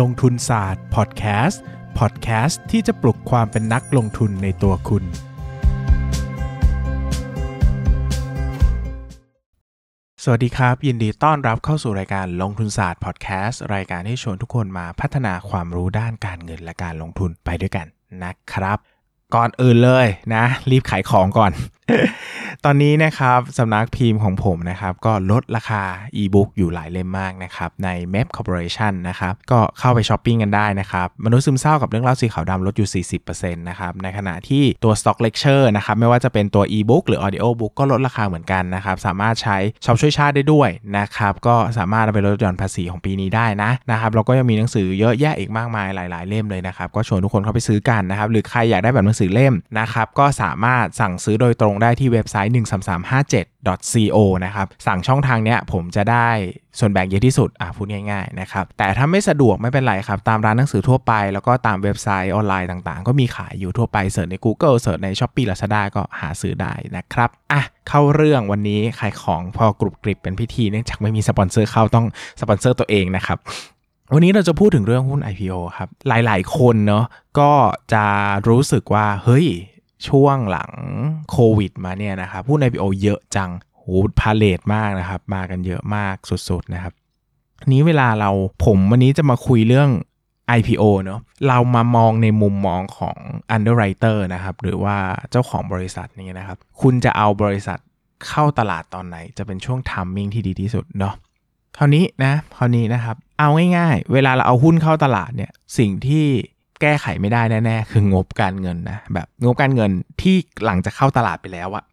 ลงทุนศาสตร์พอดแคสต์พอดแคสต์ที่จะปลุกความเป็นนักลงทุนในตัวคุณ สวัสดีครับ ยินดีต้อนรับเข้าสู่รายการลงทุนศาสตร์พอดแคสต์รายการที่ชวนทุกคนมาพัฒนาความรู้ด้านการเงินและการลงทุนไปด้วยกันนะครับ ก่อนอื่นเลยนะ รีบขายของก่อน ตอนนี้นะครับสำนักพิมพ์ของผมนะครับก็ลดราคาอีบุ๊กอยู่หลายเล่มมากนะครับใน MEB Corporation นะครับก็เข้าไปช้อปปิ้งกันได้นะครับมนุษย์ซึมเศร้ากับเรื่องเล่าสีขาวดำลดอยู่ 40%นะครับในขณะที่ตัว Stock Lecture นะครับไม่ว่าจะเป็นตัว e-book หรือ audio book ก็ลดราคาเหมือนกันนะครับสามารถใช้ช็อปช่วยชาติได้ด้วยนะครับก็สามารถเอาไปลดหย่อนภาษีของปีนี้ได้นะนะครับแล้วก็ยังมีหนังสือเยอะแยะอีกมากมายหลาย ๆ เล่มเลยนะครับก็ชวนทุกคนเข้าไปซื้อกันนะครับหรือใครอยากได้แบบหนังสือเล่มนะครับก็สามารถสั่งซื้อโดยตรงได้ที่เว็บไซต์ 13357.co นะครับ สั่งช่องทางเนี้ยผมจะได้ส่วนแบ่งเยอะที่สุด อะพูดง่ายๆนะครับ แต่ถ้าไม่สะดวกไม่เป็นไรครับ ตามร้านหนังสือทั่วไป แล้วก็ตามเว็บไซต์ออนไลน์ต่างๆ ก็มีขายอยู่ทั่วไปเสิร์ชใน Google เสิร์ชใน s h อ p e e Lazada ก็หาซื้อได้นะครับ อะ เข้าเรื่องวันนี้ขายของพอกรุบกริบเป็นพิธีเนื่องจากไม่มีสปอนเซอร์เข้าต้องสปอนเซอร์ตัวเองนะครับวันนี้เราจะพูดถึงเรื่องหุ้น IPO ครับ หลาย ๆ คนเนาะก็จะรู้สึกว่า เฮ้ย ช่วงหลังโควิดมาเนี่ยนะครับหุ้น IPO เยอะจังโหพาเลทมากนะครับ มากันเยอะมากสุดๆนะครับ นี้เวลาเราผมวันนี้จะมาคุยเรื่อง IPO เนาะเรามามองในมุมมองของ underwriter นะครับ หรือว่าเจ้าของบริษัทนี่นะครับ คุณจะเอาบริษัทเข้าตลาดตอนไหน จะเป็นช่วงทัมมิ่งที่ดีที่สุดเนาะคราวนี้นะคราวนี้นะครับ เอาง่ายๆ เวลาเราเอาหุ้นเข้าตลาดเนี่ยสิ่งที่ แก้ไขไม่ได้แน่ๆ คืองบการเงินนะแบบงบการเงินที่หลังจะเข้าตลาดไปแล้วอะ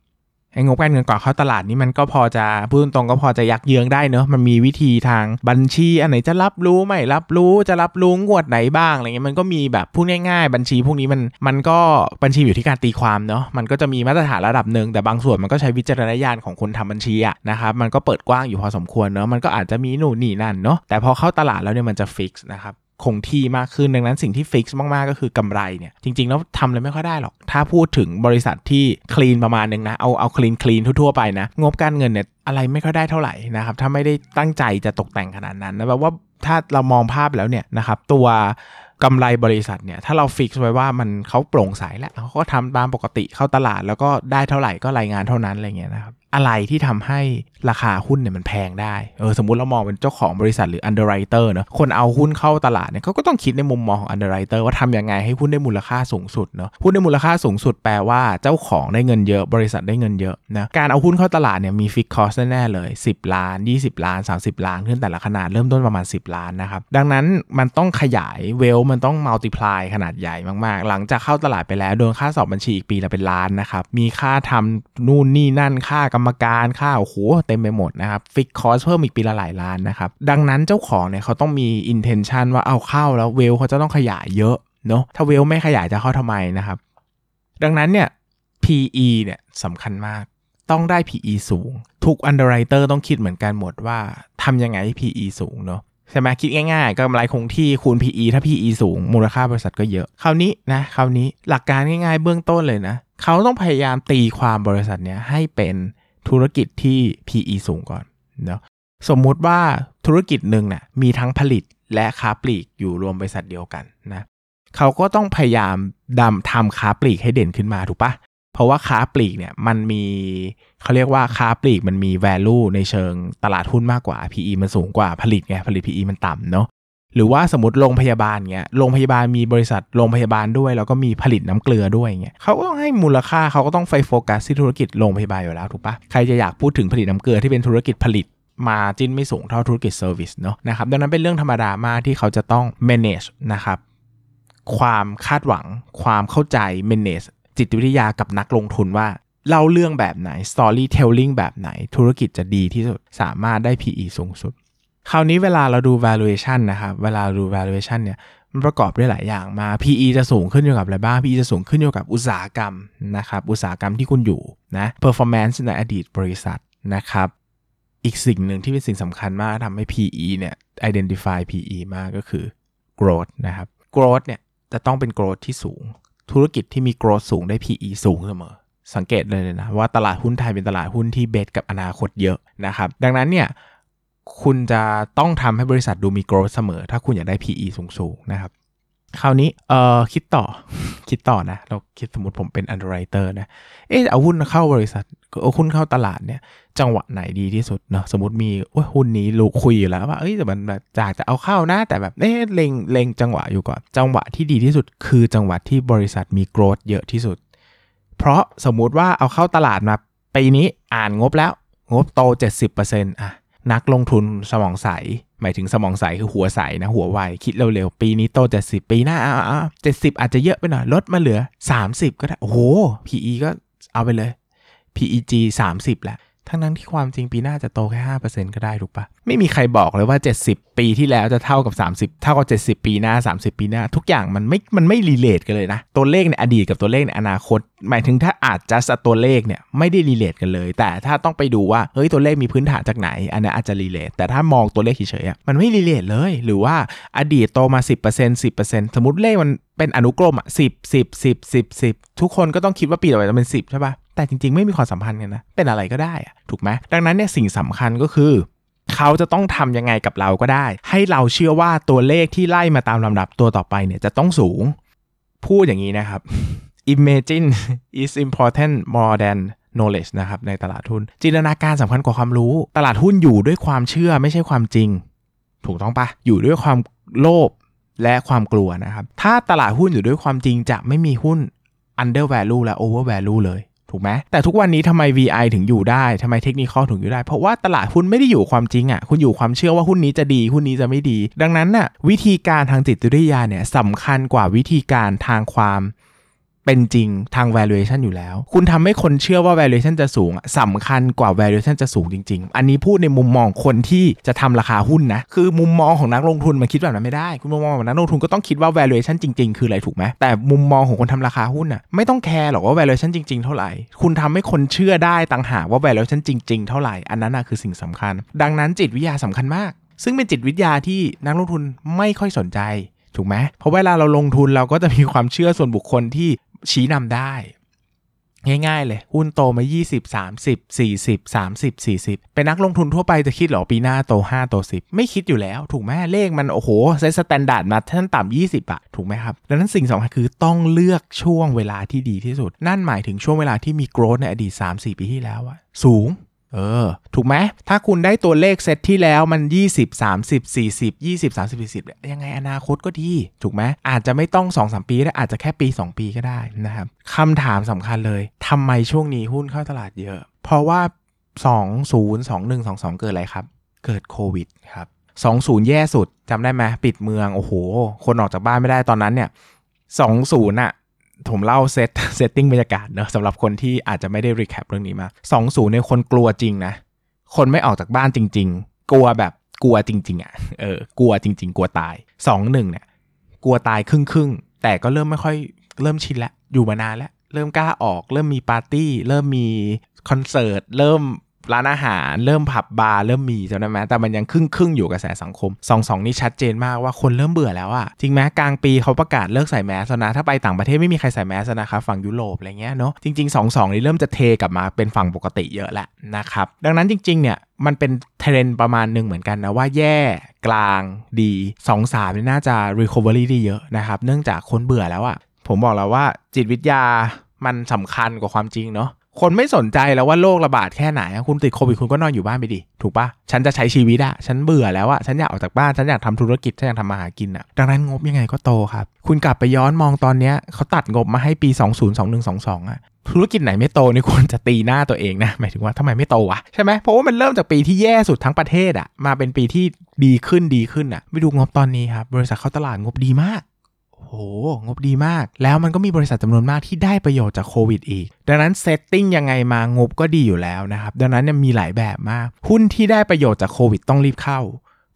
ไอ้งบการเงินก่อนเข้าตลาดนี่มันก็พอจะพูดตรงก็พอจะยักเยืองได้เนอะมันมีวิธีทางบัญชีอันไหนจะรับรู้ไม่รับรู้จะรับรู้งวดไหนบ้างอะไรเงี้ยมันก็มีแบบพูดง่าย ๆ บัญชีพวกนี้มันมันก็บัญชีอยู่ที่การตีความเนาะมันก็จะมีมาตรฐานระดับหนึ่งแต่บางส่วนมันก็ใช้วิจารณญาณของคนทำบัญชีอะนะครับมันก็เปิดกว้างอยู่พอสมควรเนาะมันก็อาจจะมีหนู่นนี่นั่นเนาะแต่พอเข้าตลาดแล้วเนี่ยมันจะฟิกซ์นะครับ คงที่มากขึ้น ดังนั้นสิ่งที่ fix มาก ๆ ก็คือกำไรเนี่ยจริง ๆ แล้วทำอะไรไม่ค่อยได้หรอก ถ้าพูดถึงบริษัทที่ clean ประมาณนึงนะ เอาเอา clean clean ทั่ว ๆ ไปนะ งบการเงินเนี่ยอะไรไม่ค่อยได้เท่าไหร่นะครับ ถ้าไม่ได้ตั้งใจจะตกแต่งขนาดนั้นนะแปลว่าถ้าเรามองภาพแล้วเนี่ยนะครับตัวกำไรบริษัทเนี่ยถ้าเรา fix ไว้ว่ามันเขาโปร่งใสแล้วเขาก็ทำตามปกติเข้าตลาดแล้วก็ได้เท่าไหร่ก็รายงานเท่านั้นอะไรเงี้ยนะครับ อะไรที่ทำให้ราคาหุ้นเนี่ยมันแพงได้ เออสมมุติเรามองเป็นเจ้าของบริษัทหรือ underwriter เนาะ คนเอาหุ้นเข้าตลาดเนี่ยเขาก็ต้องคิดในมุมมองของ underwriter ว่าทำยังไงให้หุ้นได้มูลค่าสูงสุดเนาะ หุ้นได้มูลค่าสูงสุดแปลว่าเจ้าของได้เงินเยอะ บริษัทได้เงินเยอะนะ การเอาหุ้นเข้าตลาดเนี่ยมี fixed cost แน่เลย 10 ล้าน 20 ล้าน 30 ล้านขึ้นแต่ละขนาดเริ่มต้นประมาณ 10 ล้านนะครับ ดังนั้นมันต้องขยาย value มันต้อง multiply ขนาดใหญ่มากๆ หลังจากเข้าตลาดไปแล้วโดนค่าสอบบัญชีอีกปีละเป็นล้านนะครับ มีค่าทำนู่นนี่นั่นค่ากรรมการค่าโอ้โหเต็มไปหมดนะครับ fixed cost เพิ่มอีกปีละหลายล้านนะครับ ดังนั้นเจ้าของเนี่ยเขาต้องมี intention ว่าเอาเข้าแล้ว value เขาจะต้องขยายเยอะเนาะถ้า value ไม่ขยายจะเข้าทำไมนะครับ ดังนั้นเนี่ย PE เนี่ยสำคัญมากต้องได้ PE สูง ทุก underwriter ต้องคิดเหมือนกันหมดว่าทำยังไงให้ PE สูงเนาะใช่ไหมคิดง่ายๆก็กำไรคงที่คูณ PE ถ้า PE สูง มูลค่าบริษัทก็เยอะ คราวนี้นะคราวนี้หลักการง่ายๆเบื้องต้นเลยนะ เขาต้องพยายามตีความบริษัทเนี้ยให้เป็น ธุรกิจที่ PE สูงก่อนเนาะสมมุติว่าธุรกิจหนึ่งนะ่ะมีทั้งผลิตและค้าปลีกอยู่รวมบริษัทเดียวกันนะเขาก็ต้องพยายามดำทำค้าปลีกให้เด่นขึ้นมาถูกปะเพราะว่าค้าปลีกเนี่ยมันมีเขาเรียกว่าค้าปลีกมันมี value ในเชิงตลาดหุ้นมากกว่า PE มันสูงกว่าผลิตไงผลิต PE มันต่ำเนาะ หรือว่าสมมติโรงพยาบาลเงี้ยโรงพยาบาลมีบริษัทโรงพยาบาลด้วย แล้วก็มีผลิตน้ำเกลือด้วยเงี้ยเขาก็ต้องให้มูลค่าเขาก็ต้องไฟโฟกัสที่ธุรกิจโรงพยาบาลอยู่แล้วถูกปะใครจะอยากพูดถึงผลิตน้ำเกลือที่เป็นธุรกิจผลิตมาจินไม่สูงเท่าธุรกิจเซอร์วิสเนาะนะครับดังนั้นเป็นเรื่องธรรมดามากที่เขาจะต้อง manage นะครับความคาดหวัง ความเข้าใจ manage จิตวิทยากับนักลงทุนว่าเล่าเรื่องแบบไหน storytelling แบบไหน ธุรกิจจะดีที่สุด สามารถได้ PE สูงสุด คราวนี้เวลาเราดู valuation นะครับเวลาดู valuation เนี่ยมันประกอบด้วยหลายอย่างมา PE จะสูงขึ้นอยู่กับอะไรบ้าง PE จะสูงขึ้นอยู่กับอุตสาหกรรมนะครับอุตสาหกรรมที่คุณอยู่นะ performance ในอดีตบริษัทนะครับอีกสิ่งหนึ่งที่เป็นสิ่งสำคัญมากทำให้ PE เนี่ย identify PE มากก็คือ growth นะครับ growth เนี่ยจะต้องเป็น growth ที่สูง ธุรกิจที่มี growth สูงได้ PE สูงเสมอ สังเกตเลยนะว่าตลาดหุ้นไทยเป็นตลาดหุ้นที่เบสกับอนาคตเยอะนะครับ ดังนั้นเนี่ย คุณจะต้องทำให้บริษัทดูมี growth เสมอ ถ้าคุณอยากได้ PE สูงๆนะครับคราวนี้เอ่อคิดต่อคิดต่อนะ เราคิดสมมติผมเป็น underwriter นะ เอ๊ะเอาหุ้นเข้าบริษัทเอาหุ้นเข้าตลาดเนี่ย จังหวะไหนดีที่สุดเนาะสมมติมีหุ้นนี้รู้คุยอยู่แล้วว่าเอ้ยแต่มันแบบจากจะเอาเข้านะ แต่แบบเอ๊ะเล็งเล็งจังหวะอยู่ก่อน จังหวะที่ดีที่สุดคือจังหวะที่บริษัทมี growth เยอะที่สุด เพราะสมมุติว่าเอาเข้าตลาดมาปีนี้อ่านงบแล้ว งบโต 70%อะ นักลงทุนสมองใส หมายถึงสมองใสคือหัวใสนะ หัวไว คิดเร็วๆ ปีนี้โต70ปีหน้าอ่าเจ็ดสิบอาจจะเยอะไปหน่อย ลดมาเหลือ30ก็ได้ โอ้โห PE ก็เอาไปเลย PEG 30แล้ว ทั้งนั้นที่ความจริงปีหน้าจะโตแค่5%ก็ได้ถูกปะไม่มีใครบอกเลยว่า70ปีที่แล้วจะเท่ากับ30เท่ากับ70ปีหน้า30ปีหน้า ทุกอย่างมันไม่มันไม่ relate กันเลยนะ ตัวเลขในอดีตกับตัวเลขในอนาคต หมายถึงถ้าอาจจะตัวเลขเนี่ยไม่ได้ relate กันเลย แต่ถ้าต้องไปดูว่าเฮ้ยตัวเลขมีพื้นฐานจากไหน อันนี้อาจจะ relate แต่ถ้ามองตัวเลขเฉยๆมันไม่ relate เลย หรือว่าอดีตโตมา 10% 10%สมมติเลขมันเป็นอนุกรมอะ10 10 10 10 10ทุกคนก็ต้องคิดว่าปีต่อไปจะเป็น10ใช่ปะ แต่จริงๆ ไม่มีความสัมพันธ์กันนะ เป็นอะไรก็ได้อะถูกไหมดังนั้นเนี่ยสิ่งสำคัญก็คือ เขาจะต้องทำยังไงกับเราก็ได้ ให้เราเชื่อว่าตัวเลขที่ไล่มาตามลำดับตัวต่อไปเนี่ยจะต้องสูง พูดอย่างนี้นะครับ imagine is important more than knowledge นะครับในตลาดหุ้น จินตนาการสำคัญกว่าความรู้ ตลาดหุ้นอยู่ด้วยความเชื่อไม่ใช่ความจริง ถูกต้องปะอยู่ด้วยความโลภและความกลัวนะครับ ถ้าตลาดหุ้นอยู่ด้วยความจริงจะไม่มีหุ้น under value และ over value เลย ถูกไหมแต่ทุกวันนี้ทำไม VI ถึงอยู่ได้ทำไมเทคนิคถึงอยู่ได้ เพราะว่าตลาดหุ้นไม่ได้อยู่ความจริงอะ่ะคุณอยู่ความเชื่อว่าหุ้นนี้จะดีหุ้นนี้จะไม่ดี ดังนั้นน่ะวิธีการทางจิตวิทยาเนี่ยสำคัญกว่าวิธีการทางความ เป็นจริงทาง valuation อยู่แล้ว คุณทำให้คนเชื่อว่า valuation จะสูงสำคัญกว่า valuation จะสูงจริง ๆ อันนี้พูดในมุมมองคนที่จะทำราคาหุ้นนะ คือมุมมองของนักลงทุนมันคิดแบบนั้นไม่ได้ คุณมุมมองของนักลงทุนก็ต้องคิดว่า valuation จริง ๆ คืออะไรถูกไหมแต่มุมมองของคนทำราคาหุ้นน่ะไม่ต้องแคร์หรอกว่า valuation จริง ๆ เท่าไหร่ คุณทำให้คนเชื่อได้ต่างหากว่า valuation จริง ๆ เท่าไหร่อันนั้นคือสิ่งสำคัญ ดังนั้นจิตวิทยาสำคัญมาก ซึ่งเป็นจิตวิทยาที่นักลงทุนไม่ค่อยสนใจถูกไหมเพราะเวลาเราลงทุนเราก็จะมีความเชื่อส่วนบุคคลที่ ชี้นำได้ ง่ายๆเลย หุ้นโตมา 20 30 40 30 40 เป็นนักลงทุนทั่วไปจะคิดหรอปีหน้าโต 5 โต 10 ไม่คิดอยู่แล้ว ถูกไหมเลขมัน โอ้โห set standard มาขั้นต่ำ20อะถูกไหมครับ ดังนั้นสิ่งสำคัญคือต้องเลือกช่วงเวลาที่ดีที่สุด นั่นหมายถึงช่วงเวลาที่มี growth ในอดีต 3-4 ปีที่แล้วอะสูง เออ ถูกไหมถ้าคุณได้ตัวเลขเซตที่แล้วมัน 20 30 40 20 30 40 ยังไงอนาคตก็ดี ถูกไหมอาจจะไม่ต้อง 2-3 ปีได้อาจจะแค่ปี 2 ปีก็ได้นะครับคำถามสำคัญเลยทำไมช่วงนี้หุ้นเข้าตลาดเยอะ เพราะว่า 20 21 22 เกิดอะไรครับ เกิดโควิดครับ 20 แย่สุดจำได้ไหมปิดเมือง โอ้โห คนออกจากบ้านไม่ได้ตอนนั้นเนี่ย 20อะ ผมเล่า set setting บรรยากาศเนอะสำหรับคนที่อาจจะไม่ได้ recap เรื่องนี้มาสองศูนย์ในคนกลัวจริงนะ คนไม่ออกจากบ้านจริง ๆ กลัวแบบกลัวจริง ๆอะ่ะเออกลัวจริง ๆ กลัวตายสองหนึ่งเนี่ยกลัวตายครึ่งครึ่งแต่ก็เริ่มไม่ค่อยเริ่มชินแล้วอยู่มานานแล้ว เริ่มกล้าออก เริ่มมีปาร์ตี้ เริ่มมีคอนเสิร์ต เริ่ม ร้านอาหาร เริ่มผับบาร์เริ่มมีจำได้ไหมแต่มันยังครึ่งครึ่งอยู่กระแสสังคมสองสองนี่ชัดเจนมากว่าคนเริ่มเบื่อแล้วอะจริงไหมกลางปีเขาประกาศเลิกใส่แมสนะถ้าไปต่างประเทศไม่มีใครใส่แมสนะครับฝั่งยุโรปอะไรเงี้ยเนาะจริงๆสองสองนี่เริ่มจะเทกลับมาเป็นฝั่งปกติเยอะแล้วนะครับดังนั้นจริงๆเนี่ยมันเป็นเทรนประมาณหนึ่งเหมือนกันนะว่าแย่กลางดี2อสามนี่น่าจะ recovery ได้เยอะนะครับเนื่องจากคนเบื่อแล้วอะผมบอกแล้วว่าจิตวิทยามันสำคัญกว่าความจริงเนาะ คนไม่สนใจแล้วว่าโรคระบาดแค่ไหน คุณติดโควิดคุณก็นอนอยู่บ้านไปดิ ถูกปะฉันจะใช้ชีวิตอะฉันเบื่อแล้วอะฉันอยากออกจากบ้าน ฉันอยากทำธุรกิจ ฉันอยากทำมาหากินอะดังนั้นงบยังไงก็โตครับ คุณกลับไปย้อนมองตอนเนี้ยเขาตัดงบมาให้ปี 202122อะธุรกิจไหนไม่โตนี่ควรจะตีหน้าตัวเองนะหมายถึงว่าทำไมไม่โตวะใช่ไหมเพราะว่ามันเริ่มจากปีที่แย่สุดทั้งประเทศอะมาเป็นปีที่ดีขึ้นดีขึ้นอะไปดูงบตอนนี้ครับบริษัทเข้าตลาดงบดีมาก โห งบดีมาก แล้วมันก็มีบริษัทจำนวนมากที่ได้ประโยชน์จากโควิดอีก ดังนั้น setting ยังไงมางบก็ดีอยู่แล้วนะครับ ดังนั้นมีหลายแบบมาก หุ้นที่ได้ประโยชน์จากโควิดต้องรีบเข้า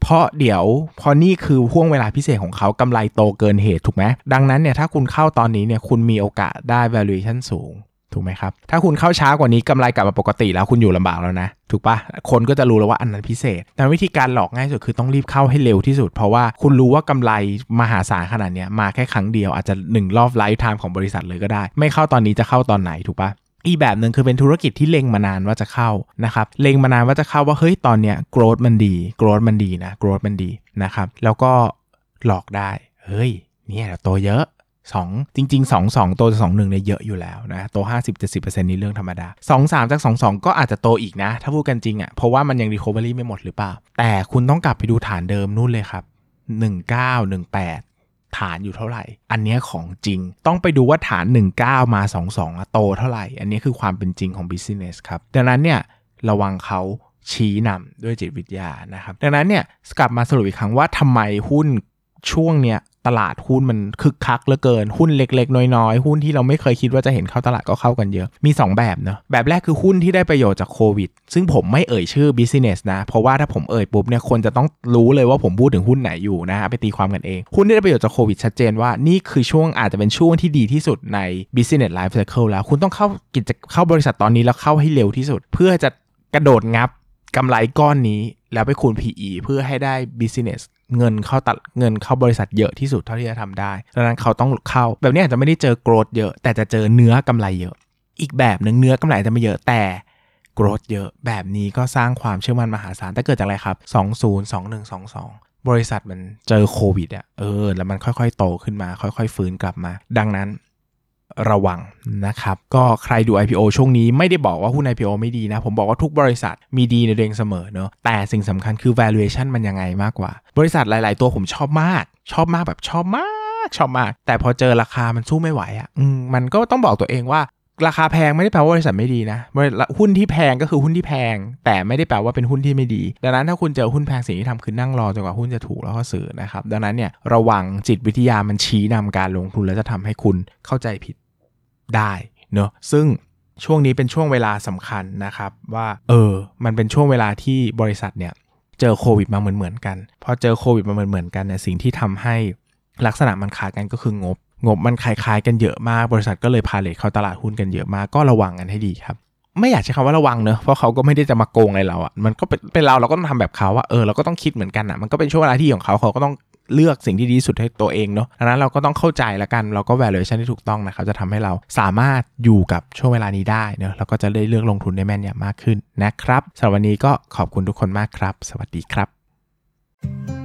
เพราะเดี๋ยวพอนี่คือห้วงเวลาพิเศษของเขากำไรโตเกินเหตุถูกไหม ดังนั้นเนี่ยถ้าคุณเข้าตอนนี้เนี่ยคุณมีโอกาสได้ valuation สูง ถูกไหมครับ ถ้าคุณเข้าช้ากว่านี้กำไรกลับมาปกติแล้วคุณอยู่ลำบากแล้วนะ ถูกปะคนก็จะรู้แล้วว่าอันนั้นพิเศษ แต่วิธีการหลอกง่ายสุดคือต้องรีบเข้าให้เร็วที่สุด เพราะว่าคุณรู้ว่ากำไรมหาศาลขนาดนี้มาแค่ครั้งเดียวอาจจะ 1 รอบ lifetime ของบริษัทเลยก็ได้ ไม่เข้าตอนนี้จะเข้าตอนไหนถูกปะอีกแบบหนึ่งคือเป็นธุรกิจที่เล็งมานานว่าจะเข้านะครับเล็งมานานว่าจะเข้าว่าเฮ้ยตอนเนี้ย growth มันดี growth มันดีนะ growth มันดีนะครับแล้วก็หลอกได้เฮ้ยเนี่ยโตเยอะ 2 จริง ๆ 2 2 โตจาก2 1เนี่ยเยอะอยู่แล้วนะ โต 50-70%นี่เรื่องธรรมดา 2 3 จาก 2 2 ก็อาจจะโตอีกนะ ถ้าพูดกันจริงอะ่ะ เพราะว่ามันยัง recovery ไม่หมดหรือเปล่า แต่คุณต้องกลับไปดูฐานเดิมนู่นเลยครับ 19 18ฐานอยู่เท่าไหร่ อันนี้ของจริง ต้องไปดูว่าฐาน 19 มา 22อโตเท่าไหร่ อันนี้คือความเป็นจริงของ business ครับ ดังนั้นเนี่ยระวังเขาชี้นำด้วยจิตวิทยานะครับ ดังนั้นเนี่ยกลับมาสรุปอีกครั้งว่าทำไมหุ้นช่วงเนี้ย ตลาดหุ้นมันคึกคักเหลือเกินหุ้นเล็ก ๆ น้อยๆ หุ้นที่เราไม่เคยคิดว่าจะเห็นเข้าตลาดก็เข้ากันเยอะมี 2 แบบเนาะแบบแรกคือหุ้นที่ได้ประโยชน์จากโควิด ซึ่งผมไม่เอ่ยชื่อ business นะ เพราะว่าถ้าผมเอ่ยปุ๊บเนี่ยคนจะต้องรู้เลยว่าผมพูดถึงหุ้นไหนอยู่นะฮะไปตีความกันเอง หุ้นที่ได้ประโยชน์จากโควิดชัดเจนว่านี่คือช่วงอาจจะเป็นช่วงที่ดีที่สุดใน business life cycle แล้วคุณต้องเข้ากิจเข้าบริษัทตอนนี้แล้วเข้าให้เร็วที่สุด เพื่อจะกระโดดงับกำไรก้อนนี้แล้วไปคูณ PE เพื่อให้ได้ business เงินเข้าตัดเงินเข้าบริษัทเยอะที่สุดเท่าที่จะทำได้ดังนั้นเขาต้องเข้า แบบนี้อาจจะไม่ได้เจอโกรดเยอะ แต่จะเจอเนื้อกำไรเยอะ อีกแบบหนึ่งเนื้อกำไรจะไม่เยอะแต่โกรดเยอะแบบนี้ก็สร้างความเชื่อมั่นมหาศาลแต่เกิดจากอะไรครับ 202122 บริษัทมันเจอโควิดอะเออ แล้วมันค่อยๆ โตขึ้นมา ค่อยๆ ฟื้นกลับมา ดังนั้น ระวังนะครับ ก็ใครดู IPO ช่วงนี้ไม่ได้บอกว่าหุ้น IPO ไม่ดีนะ ผมบอกว่าทุกบริษัทมีดีในเองเสมอเนอะแต่สิ่งสำคัญคือ valuation มันยังไงมากกว่า บริษัทหลาย ๆ ตัวผมชอบมาก ชอบมากแบบชอบมาก ชอบมาก แต่พอเจอราคามันสู้ไม่ไหวอะ่ะมันก็ต้องบอกตัวเองว่า ราคาแพงไม่ได้แปลว่าบริษัทไม่ดีนะหุ้นที่แพงก็คือหุ้นที่แพง แต่ไม่ได้แปลว่าเป็นหุ้นที่ไม่ดี ดังนั้นถ้าคุณเจอหุ้นแพงสิ่งที่ทำคือนั่งรอจนกว่าหุ้นจะถูกแล้วก็ซื้อนะครับ ดังนั้นเนี่ยระวังจิตวิทยามันชี้นำการลงทุนแล้วจะทำให้คุณเข้าใจผิดได้เนอะซึ่งช่วงนี้เป็นช่วงเวลาสำคัญนะครับว่าเออมันเป็นช่วงเวลาที่บริษัทเนี่ยเจอโควิดมาเหมือนเหมือนกันพอเจอโควิดมาเหมือนเหมือนกันเนี่ยสิ่งที่ทำให้ลักษณะมันขาดกันก็คืองบ งบมันคล้ายๆ กันเยอะมากบริษัทก็เลยพาเลทเข้าตลาดหุ้นกันเยอะมากก็ระวังกันให้ดีครับไม่อยากใช้คำว่าระวังเนอะเพราะเขาก็ไม่ได้จะมาโกงอะไรเราอะ่ะมันก็เป็นเราเราก็ต้องทำแบบเขาว่าเออเราก็ต้องคิดเหมือนกันอะ่ะมันก็เป็นช่วงเวลาที่ของเขาเขาก็ต้องเลือกสิ่งที่ดีสุดให้ตัวเองเนาะดังนั้นเราก็ต้องเข้าใจละกัน เราก็ valuation ที่ถูกต้องนะครับจะทำให้เราสามารถอยู่กับช่วงเวลานี้ได้เนาะแล้วก็จะได้เลือกลงทุนได้แม่นยำมากขึ้นนะครับสำหรับวันนี้ก็ขอบคุณทุกคนมากครับ สวัสดีครับ